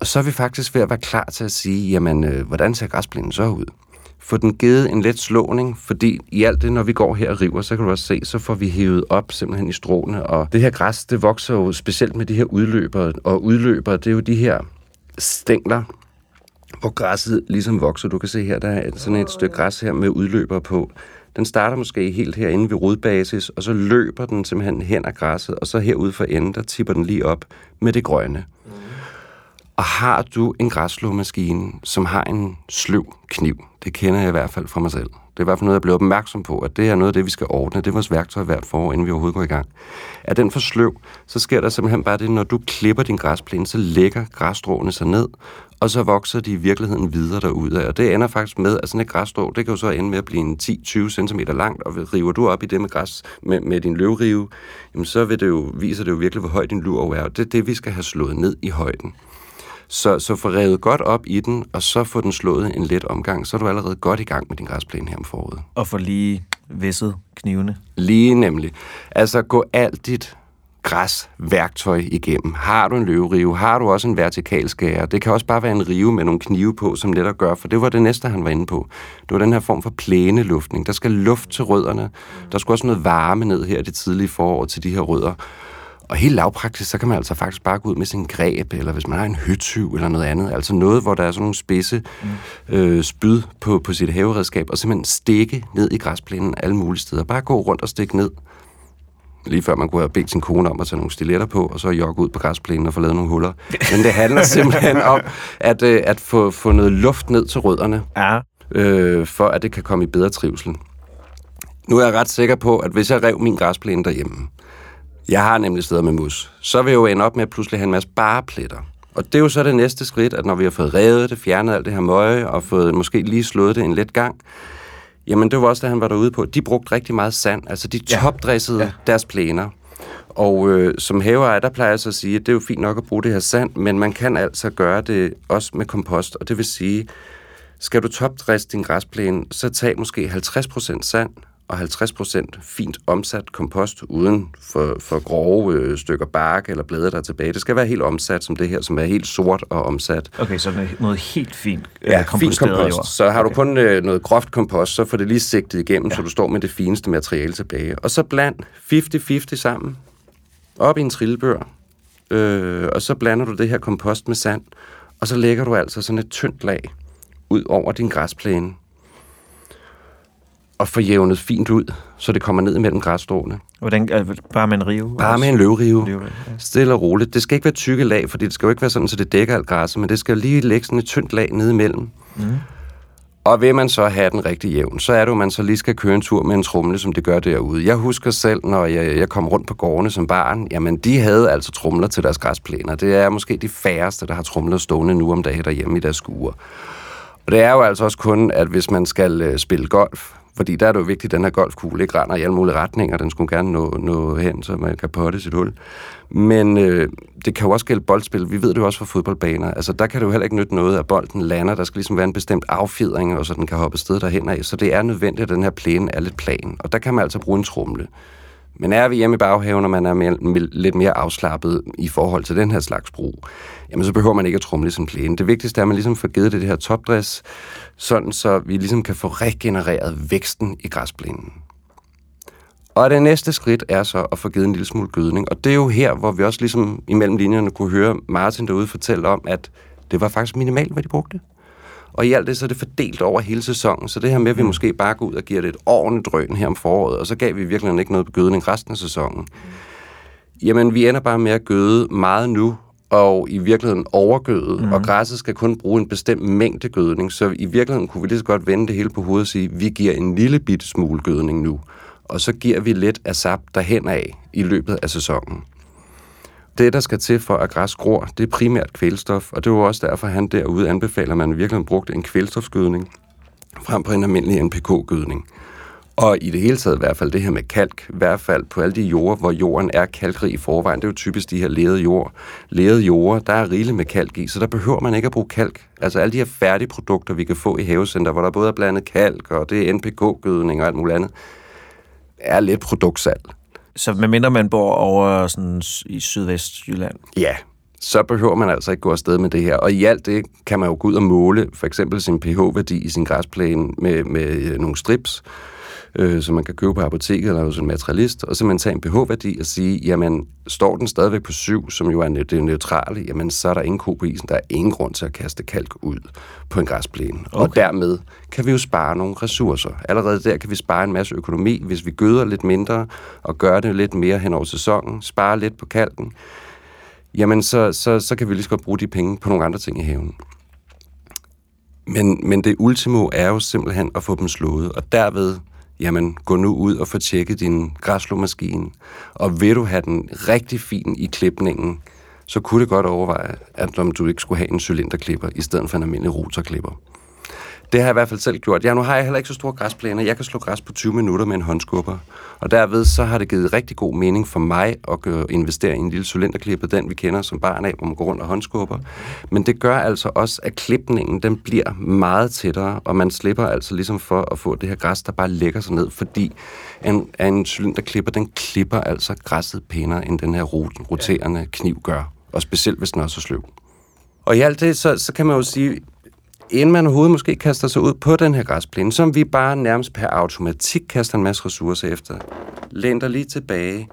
Og så er vi faktisk ved at være klar til at sige, jamen, øh, hvordan ser græsplænen så ud? Få den givet en let slåning, fordi i alt det, når vi går her og river, så kan du også se, så får vi hævet op simpelthen i stråene. Og det her græs, det vokser jo specielt med de her udløbere, og udløbere, det er jo de her stængler, hvor græsset ligesom vokser. Du kan se her, der er sådan et stykke græs her med udløbere på. Den starter måske helt herinde ved rodbasis, og så løber den simpelthen hen ad græsset, og så herude for enden, der tipper den lige op med det grønne. Og har du en græsslåmaskine, som har en sløv kniv, det kender jeg i hvert fald fra mig selv, det er i hvert fald noget, jeg blev opmærksom på, at det er noget af det, vi skal ordne. Det er vores værktøj hvert forår, inden vi overhovedet går i gang. Er den for sløv, så sker der simpelthen bare det, når du klipper din græsplæne, så lægger græsstråene sig ned, og så vokser de i virkeligheden videre derudad. Og det ender faktisk med, at sådan et græsstrå, det kan jo så ende med at blive en 10-20 cm langt, og river du op i det med græs med, med din løvrive, jamen så vil det jo, viser det jo virkelig, hvor højt din lur er. Og det er det, vi skal have slået ned i højden. Så, så få revet godt op i den, og så få den slået en let omgang, så er du allerede godt i gang med din græsplæne her om foråret. Og få lige visset knivene. Lige nemlig. Altså gå alt dit græsværktøj igennem. Har du en løverive, har du også en vertikal skære. Det kan også bare være en rive med nogle knive på, som at gøre, for det var det næste, han var inde på. Det var den her form for plæneluftning. Der skal luft til rødderne. Der skal også noget varme ned her det tidlige forår til de her rødder. Og helt lavpraktisk, så kan man altså faktisk bare gå ud med sin greb, eller hvis man har en høtyv eller noget andet, altså noget, hvor der er sådan nogle spidse øh, spyd på, på sit haveredskab, og simpelthen stikke ned i græsplænen alle mulige steder. Bare gå rundt og stikke ned. Lige før man kunne have bedt sin kone om at tage nogle stiletter på, og så jogge ud på græsplænen og få lavet nogle huller. Men det handler simpelthen om at, øh, at få, få noget luft ned til rødderne, Ja. øh, for at det kan komme i bedre trivsel. Nu er jeg ret sikker på, at hvis jeg rev min græsplæne derhjemme, jeg har nemlig steder med mus, så vil jeg jo ende op med at pludselig have en masse barepletter. Og det er jo så det næste skridt, at når vi har fået revet det, fjernet alt det her møje, og fået måske lige slået det en let gang, jamen det var også det, han var derude på. De brugte rigtig meget sand, altså de topdressede ja. deres plæner. Og øh, som haveejer, der plejer jeg så at sige, at det er jo fint nok at bruge det her sand, men man kan altså gøre det også med kompost. Og det vil sige, skal du topdresse din græsplæne, så tag måske 50% sand og 50% fint omsat kompost, uden for, for grove øh, stykker bark eller blade, der er tilbage. Det skal være helt omsat som det her, som er helt sort og omsat. Okay, så noget- noget helt fint øh, Ja, fint kompost. jord. Så har du kun øh, noget groft kompost, så får det lige sigtet igennem, ja. så du står med det fineste materiale tilbage. Og så bland 50-50 sammen, op i en trillebør, øh, og så blander du det her kompost med sand, og så lægger du altså sådan et tyndt lag ud over din græsplæne, og får jævnet fint ud, så det kommer ned imellem græsstråene. Hvordan, øh, bare med en rive? Bare også? med en løvrive. Løvrive, ja. Stille og roligt. Det skal ikke være tykke lag, fordi det skal jo ikke være sådan, så det dækker alt græsset, men det skal lige lægge sådan et tyndt lag nede imellem. Mm. Og vil man så have den rigtig jævn, så er det jo, man så lige skal køre en tur med en trumle, som det gør derude. Jeg husker selv, når jeg, jeg kom rundt på gårdene som barn, jamen de havde altså trumler til deres græsplæner. Det er måske de færreste, der har trumler stående nu om dagen derhjemme i deres skuer. Og det er jo altså også kun, at hvis man skal øh, spille golf, fordi der er det jo vigtigt, at den her golfkugle ikke render i alle mulige retninger. Den skulle gerne nå, nå hen, så man kan potte sit hul. Men øh, det kan jo også gælde boldspil. Vi ved det jo også fra fodboldbaner. Altså, der kan det jo heller ikke nytte noget, at bolden lander. Der skal ligesom være en bestemt affjedring, og så den kan hoppe sted derhen af. Så det er nødvendigt, at den her plæne er lidt plan. Og der kan man altså bruge en trumle. Men er vi hjemme i baghaven, og man er mere, lidt mere afslappet i forhold til den her slags brug, jamen så behøver man ikke at trumle som plæne. Det vigtigste er, at man ligesom får givet det, det her topdress, sådan så vi ligesom kan få regenereret væksten i græsplænen. Og det næste skridt er så at få givet en lille smule gødning. Og det er jo her, hvor vi også ligesom imellem linjerne kunne høre Martin derude fortælle om, at det var faktisk minimalt, hvad de brugte. Og i alt det, så er det fordelt over hele sæsonen. Så det her med, at vi måske bare går ud og giver det et ordentligt drøn her om foråret, og så gav vi virkelig ikke noget gødning resten af sæsonen. Jamen, vi ender bare med at gøde meget nu, og i virkeligheden overgøde, mm. og græsset skal kun bruge en bestemt mængde gødning. Så i virkeligheden kunne vi lige så godt vende det hele på hovedet og sige, vi giver en lille bitte smule gødning nu, og så giver vi lidt af sap derhen af i løbet af sæsonen. Det, der skal til for, at græs gror, det er primært kvælstof, og det er også derfor, han derude anbefaler, at man virkelig brugte en kvælstofsgødning frem på en almindelig NPK-gødning. Og i det hele taget i hvert fald det her med kalk, i hvert fald på alle de jorder, hvor jorden er kalkrig i forvejen, det er jo typisk de her lede jord. Lede jorder, der er rigeligt med kalk i, så der behøver man ikke at bruge kalk. Altså alle de her færdige produkter, vi kan få i havecenter, hvor der både er blandet kalk, og det er NPK-gødning og alt muligt andet, er lidt produktsalg. Så medmindre man bor over sådan i sydvestjylland. Ja, så behøver man altså ikke gå afsted med det her. Og i alt det kan man jo gå ud og måle for eksempel sin pH-værdi i sin græsplæne med, med øh, nogle strips, øh, som man kan købe på apoteket eller hos en materialist, og simpelthen tage en pH-værdi og sige, jamen, står den stadigvæk på 7, som jo er det neutrale, jamen, så er der ingen ko på isen. Der er ingen grund til at kaste kalk ud på en græsplæne. Okay. Og dermed kan vi jo spare nogle ressourcer. Allerede der kan vi spare en masse økonomi, hvis vi gøder lidt mindre og gør det lidt mere hen over sæsonen, spare lidt på kalken, jamen så, så, så kan vi lige så godt bruge de penge på nogle andre ting i haven. Men, men det ultimo er jo simpelthen at få dem slået, og derved, jamen, gå nu ud og få tjekket din græsslåmaskine. Og vil du have den rigtig fin i klipningen, så kunne det godt overveje, at om du ikke skulle have en cylinderklipper, i stedet for en almindelig rotorklipper. Det har jeg i hvert fald selv gjort. Ja, nu har jeg heller ikke så store græsplæner. Jeg kan slå græs på 20 minutter med en håndskubber. Og derved så har det givet rigtig god mening for mig at investere i en lille cylinderklipper, den vi kender som barn af, hvor man går rundt og håndskubber. Men det gør altså også, at klipningen den bliver meget tættere, og man slipper altså ligesom for at få det her græs, der bare lægger sig ned, fordi en, en cylinderklipper, den klipper altså græsset pænere, end den her roterende kniv gør. Og specielt, hvis den også er sløv. Og i alt det, så, så kan man jo sige, inden man overhovedet måske kaster sig ud på den her græsplæne, som vi bare nærmest per automatik kaster en masse ressourcer efter, læn dig lige tilbage,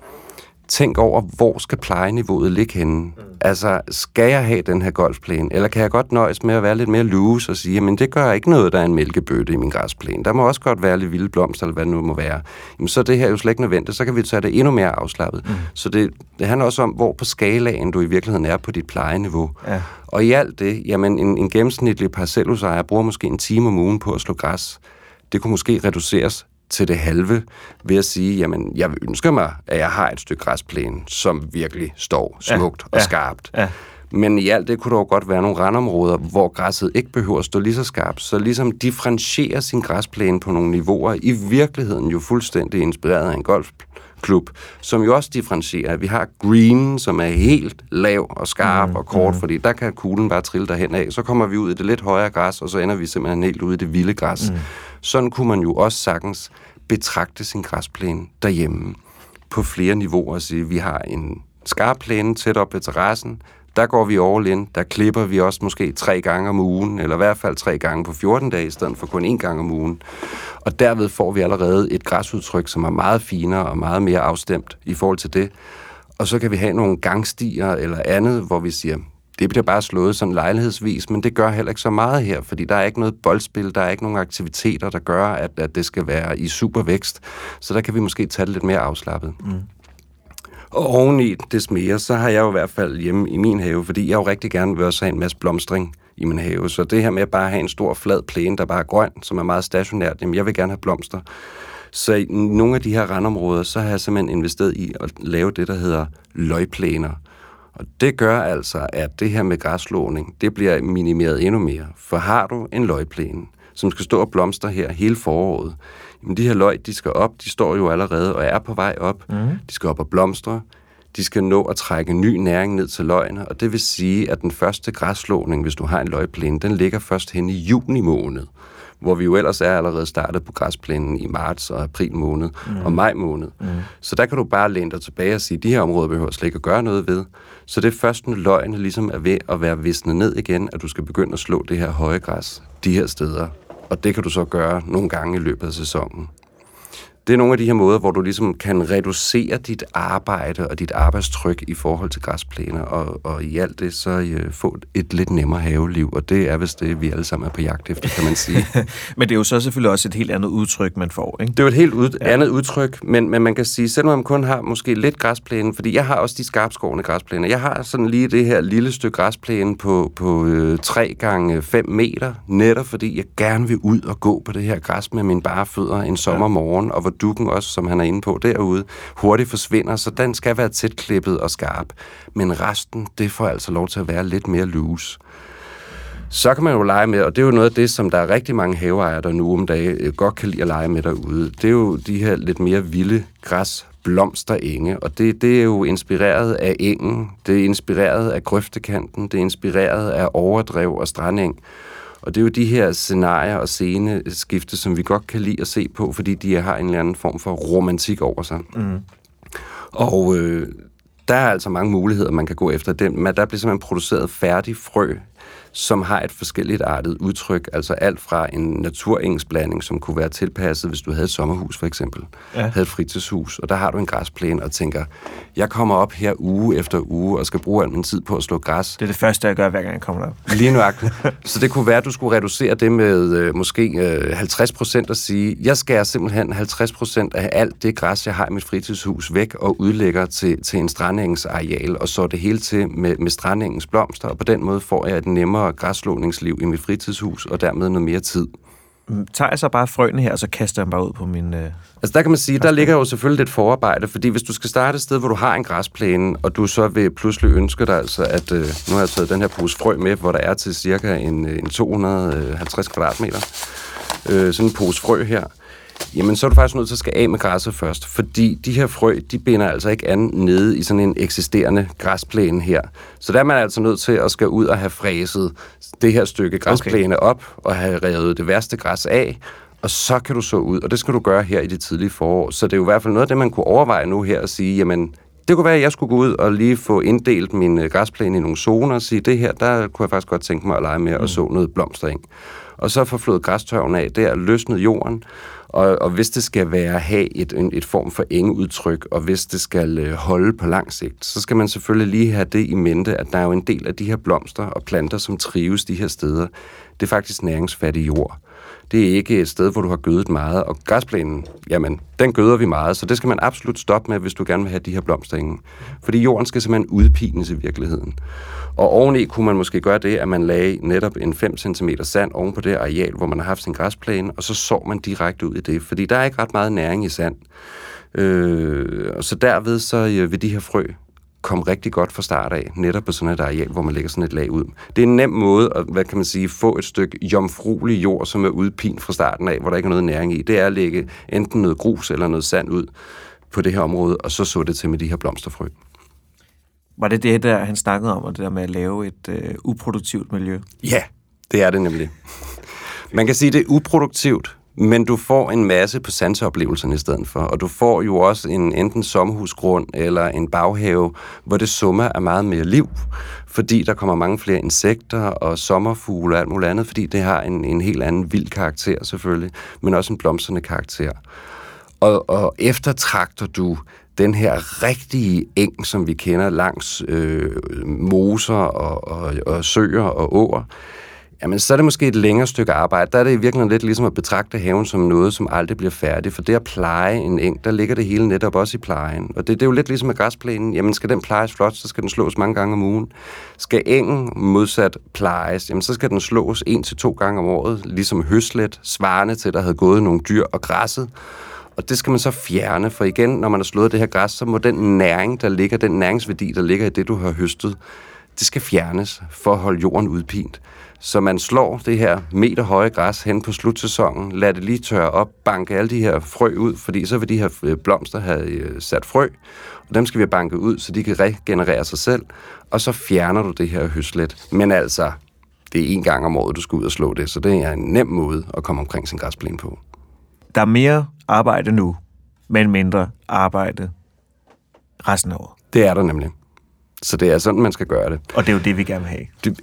tænk over, hvor skal plejeniveauet ligge henne? Mm. Altså, skal jeg have den her golfplæne, eller kan jeg godt nøjes med at være lidt mere loose og sige, jamen det gør ikke noget, der er en mælkebøtte i min græsplæne. Der må også godt være lidt vilde blomster, eller hvad det nu må være. Jamen, så er det her jo slet ikke nødvendigt, så kan vi tage det endnu mere afslappet. Mm. Så det, det handler også om, hvor på skalaen du i virkeligheden er på dit plejeniveau. Ja. Og i alt det, jamen en, en gennemsnitlig parcelhusejer bruger måske en time om ugen på at slå græs. Det kunne måske reduceres til det halve ved at sige, jamen jeg ønsker mig, at jeg har et stykke græsplæne, som virkelig står smukt Ja, og ja, skarpt. ja. Men i alt det kunne der jo godt være nogle randområder, hvor græsset ikke behøver at stå lige så skarpt. Så ligesom differentiere sin græsplæne på nogle niveauer, i virkeligheden jo fuldstændig inspireret af en golfklub, som jo også differentierer. Vi har green, som er helt lav og skarp mm, og kort, mm. fordi der kan kuglen bare trille derhen af. Så kommer vi ud i det lidt højere græs, og så ender vi simpelthen helt ude i det vilde græs. Mm. Sådan kunne man jo også sagtens betragte sin græsplæne derhjemme på flere niveauer og sige, vi har en skarp plæne tæt op ved terrassen, der går vi all in, der klipper vi også måske tre gange om ugen, eller i hvert fald tre gange på 14 dage, i stedet for kun én gang om ugen. Og derved får vi allerede et græsudtryk, som er meget finere og meget mere afstemt i forhold til det. Og så kan vi have nogle gangstier eller andet, hvor vi siger, det bliver bare slået sådan lejlighedsvis, men det gør heller ikke så meget her, fordi der er ikke noget boldspil, der er ikke nogen aktiviteter, der gør, at, at det skal være i super vækst. Så der kan vi måske tage det lidt mere afslappet. Mm. Og oveni det mere, så har jeg jo i hvert fald hjemme i min have, fordi jeg jo rigtig gerne vil også have en masse blomstring i min have. Så det her med at bare have en stor flad plæne, der bare er grøn, som er meget stationært, jamen jeg vil gerne have blomster. Så i nogle af de her randområder, så har jeg simpelthen investeret i at lave det, der hedder løgplæner. Og det gør altså, at det her med græsslåning, det bliver minimeret endnu mere. For har du en løgplæne, som skal stå og blomstre her hele foråret, jamen de her løg, de skal op, de står jo allerede og er på vej op. Mm. De skal op og blomstre. De skal nå at trække ny næring ned til løgene, og det vil sige, at den første græsslåning, hvis du har en løgplæne, den ligger først hen i juni måned hvor vi jo ellers er allerede startet på græsplænen i marts og april måned mm. og maj måned. Mm. Så der kan du bare læne dig tilbage og sige, at de her områder behøver slet ikke at gøre noget ved. Så det er først, når løgene ligesom er ved at være visnet ned igen, at du skal begynde at slå det her høje græs de her steder. Og det kan du så gøre nogle gange i løbet af sæsonen. Det er nogle af de her måder, hvor du ligesom kan reducere dit arbejde og dit arbejdstryk i forhold til græsplæner, og, og i alt det så øh, få et lidt nemmere haveliv, og det er vist det, vi alle sammen er på jagt efter, kan man sige. Men det er jo så selvfølgelig også et helt andet udtryk, man får, ikke? Det er jo et helt ud, ja. andet udtryk, men, men man kan sige, selvom man kun har måske lidt græsplæne, fordi jeg har også de skarpskårende græsplæner. Jeg har sådan lige det her lille stykke græsplæne på, på øh, 3 gange 5 meter, netop fordi jeg gerne vil ud og gå på det her græs med mine bare fødder en sommermorgen, og hvor dukken også, som han er inde på derude, hurtigt forsvinder, så den skal være tæt klippet og skarp. Men resten, det får altså lov til at være lidt mere loose. Så kan man jo lege med, og det er jo noget af det, som der er rigtig mange haveejere, der nu om dagen øh, godt kan lide at lege med derude. Det er jo de her lidt mere vilde græs, blomsterenge, og det, det er jo inspireret af engen, det er inspireret af grøftekanten, det er inspireret af overdrev og strandeng. Og det er jo de her scenarier og sceneskifte, som vi godt kan lide at se på, fordi de har en eller anden form for romantik over sig. Mm. Og øh, der er altså mange muligheder, man kan gå efter. Den, men der bliver simpelthen produceret færdig frø, som har et forskelligt artet udtryk. Altså alt fra en naturengsblanding, som kunne være tilpasset, hvis du havde et sommerhus for eksempel. Ja. Havde et fritidshus, og der har du en græsplæne og tænker, jeg kommer op her uge efter uge og skal bruge al min tid på at slå græs. Det er det første, jeg gør, hver gang jeg kommer op. Lige nøjagtigt. Så det kunne være, at du skulle reducere det med øh, måske øh, 50 procent og sige, jeg skærer simpelthen 50 procent af alt det græs, jeg har i mit fritidshus væk og udlægger til, til en strandengsareal og så det hele til med, med strandingens blomster, og på den måde får jeg et nemmere mindre græsslåningsliv i mit fritidshus, og dermed noget mere tid. Mm, Tager jeg så bare frøene her, og så kaster jeg dem bare ud på min... Øh... Altså der kan man sige, der ligger jo selvfølgelig lidt forarbejde, fordi hvis du skal starte et sted, hvor du har en græsplæne, og du så vil pludselig ønske dig altså, at øh, nu har jeg taget den her pose frø med, hvor der er til cirka en, øh, en 250 kvadratmeter, øh, sådan en pose frø her, jamen så er du faktisk nødt til at skal af med græsset først, fordi de her frø, de binder altså ikke an nede i sådan en eksisterende græsplæne her. Så der er man altså nødt til at skal ud og have fræset det her stykke græsplæne okay. op, og have revet det værste græs af, og så kan du så ud, og det skal du gøre her i det tidlige forår. Så det er jo i hvert fald noget af det, man kunne overveje nu her, at sige, jamen, det kunne være, at jeg skulle gå ud og lige få inddelt min øh, græsplæne i nogle zoner og sige, det her, der kunne jeg faktisk godt tænke mig at lege med mm. og så noget blomstring. Og så få flået græstørven af der, løsnet jorden, og, og hvis det skal være have et, en, et form for engeudtryk, og hvis det skal øh, holde på lang sigt, så skal man selvfølgelig lige have det i mente, at der er jo en del af de her blomster og planter, som trives de her steder. Det er faktisk næringsfattig jord. Det er ikke et sted, hvor du har gødet meget, og græsplænen, jamen, den gøder vi meget, så det skal man absolut stoppe med, hvis du gerne vil have de her blomstringer. Fordi jorden skal simpelthen udpines i virkeligheden. Og oveni kunne man måske gøre det, at man lagde netop en 5 cm sand oven på det areal, hvor man har haft sin græsplæne, og så sår man direkte ud i det, fordi der er ikke ret meget næring i sand. Øh, og så derved så øh, vil de her frø komme rigtig godt fra start af, netop på sådan et areal, hvor man lægger sådan et lag ud. Det er en nem måde at, hvad kan man sige, få et stykke jomfruelig jord, som er udpint fra starten af, hvor der ikke er noget næring i. Det er at lægge enten noget grus eller noget sand ud på det her område, og så så det til med de her blomsterfrø. Var det det, der han snakkede om, og det der med at lave et øh, uproduktivt miljø? Ja, det er det nemlig. Man kan sige, det er uproduktivt, men du får en masse på sanseoplevelserne i stedet for, og du får jo også en enten sommerhusgrund eller en baghave, hvor det summer er meget mere liv, fordi der kommer mange flere insekter og sommerfugle og alt muligt andet, fordi det har en, en helt anden vild karakter selvfølgelig, men også en blomstrende karakter. Og, og eftertragter du den her rigtige eng, som vi kender langs øh, moser og, og, og søer og åer, jamen så er det måske et længere stykke arbejde. Der er det i virkeligheden lidt ligesom at betragte haven som noget, som aldrig bliver færdigt. For det at pleje en eng, der ligger det hele netop også i plejen. Og det, det er jo lidt ligesom med græsplænen. Jamen skal den plejes flot, så skal den slås mange gange om ugen. Skal engen modsat plejes, jamen så skal den slås en til to gange om året, ligesom høslet, svarende til, der havde gået nogle dyr og græsset. Og det skal man så fjerne, for igen, når man har slået det her græs, så må den næring, der ligger, den næringsværdi, der ligger i det, du har høstet, det skal fjernes for at holde jorden udpint. Så man slår det her meter høje græs hen på slutsæsonen, lader det lige tørre op, banke alle de her frø ud, fordi så vil de her øh, blomster have øh, sat frø, og dem skal vi have banket ud, så de kan regenerere sig selv, og så fjerner du det her høslet. Men altså, det er en gang om året, du skal ud og slå det, så det er en nem måde at komme omkring sin græsplæne på. Der er mere arbejde nu, men mindre arbejde resten af året. Det er der nemlig. Så det er sådan, man skal gøre det. Og det er jo det, vi gerne vil have. Det,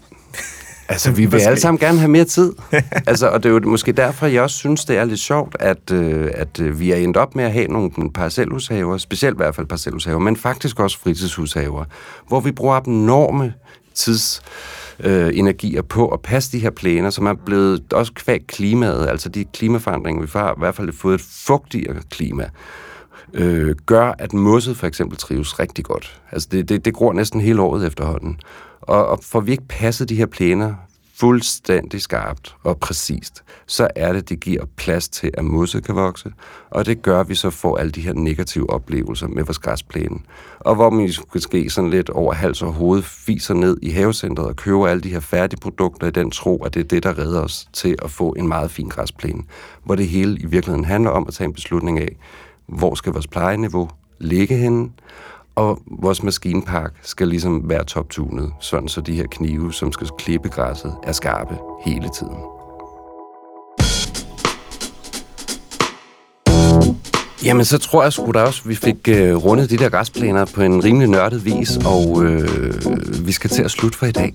altså, vi vil alle sammen gerne have mere tid. altså, og det er jo måske derfor, jeg også synes, det er lidt sjovt, at, øh, at øh, vi er endt op med at have nogle parcelhushaver, specielt i hvert fald parcelhushaver, men faktisk også fritidshushaver, hvor vi bruger abnorme tids øh, energier på at passe de her plæner, som er blevet også kvæg klimaet, altså de klimaforandringer, vi har i hvert fald fået et fugtigere klima, øh, gør, at mosset for eksempel trives rigtig godt. Altså det, det, det gror næsten hele året efterhånden. Og, og får vi ikke passet de her planer fuldstændig skarpt og præcist, så er det, det giver plads til, at mosset kan vokse, og det gør, at vi så får alle de her negative oplevelser med vores græsplæne. Og hvor man ligesom måske sådan lidt over hals og hoved fiser ned i havecentret og køber alle de her færdigprodukter i den tro, at det er det, der redder os til at få en meget fin græsplæne. Hvor det hele i virkeligheden handler om at tage en beslutning af, hvor skal vores plejeniveau ligge henne, og vores maskinpark skal ligesom være toptunet, sådan så de her knive, som skal klippe græsset, er skarpe hele tiden. Jamen, så tror jeg sgu da også, at vi fik øh, rundet de der græsplæner på en rimelig nørdet vis, og øh, vi skal til at slutte for i dag.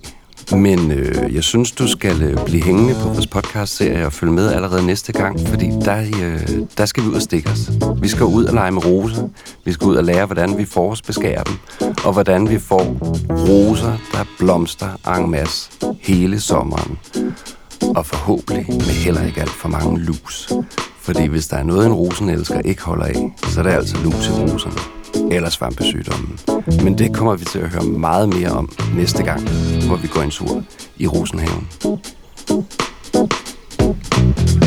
Men øh, jeg synes, du skal øh, blive hængende på vores podcast-serie og følge med allerede næste gang, fordi der, øh, der skal vi ud og stikke os. Vi skal ud og lege med roser. Vi skal ud og lære, hvordan vi forårsbeskærer dem, og hvordan vi får roser, der blomster en masse hele sommeren. Og forhåbentlig med heller ikke alt for mange lus. Fordi hvis der er noget, en rosen elsker ikke holder af, så er det altså lus i roserne eller svampesygdommen. Men det kommer vi til at høre meget mere om næste gang, hvor vi går en tur i Rosenhaven. thank you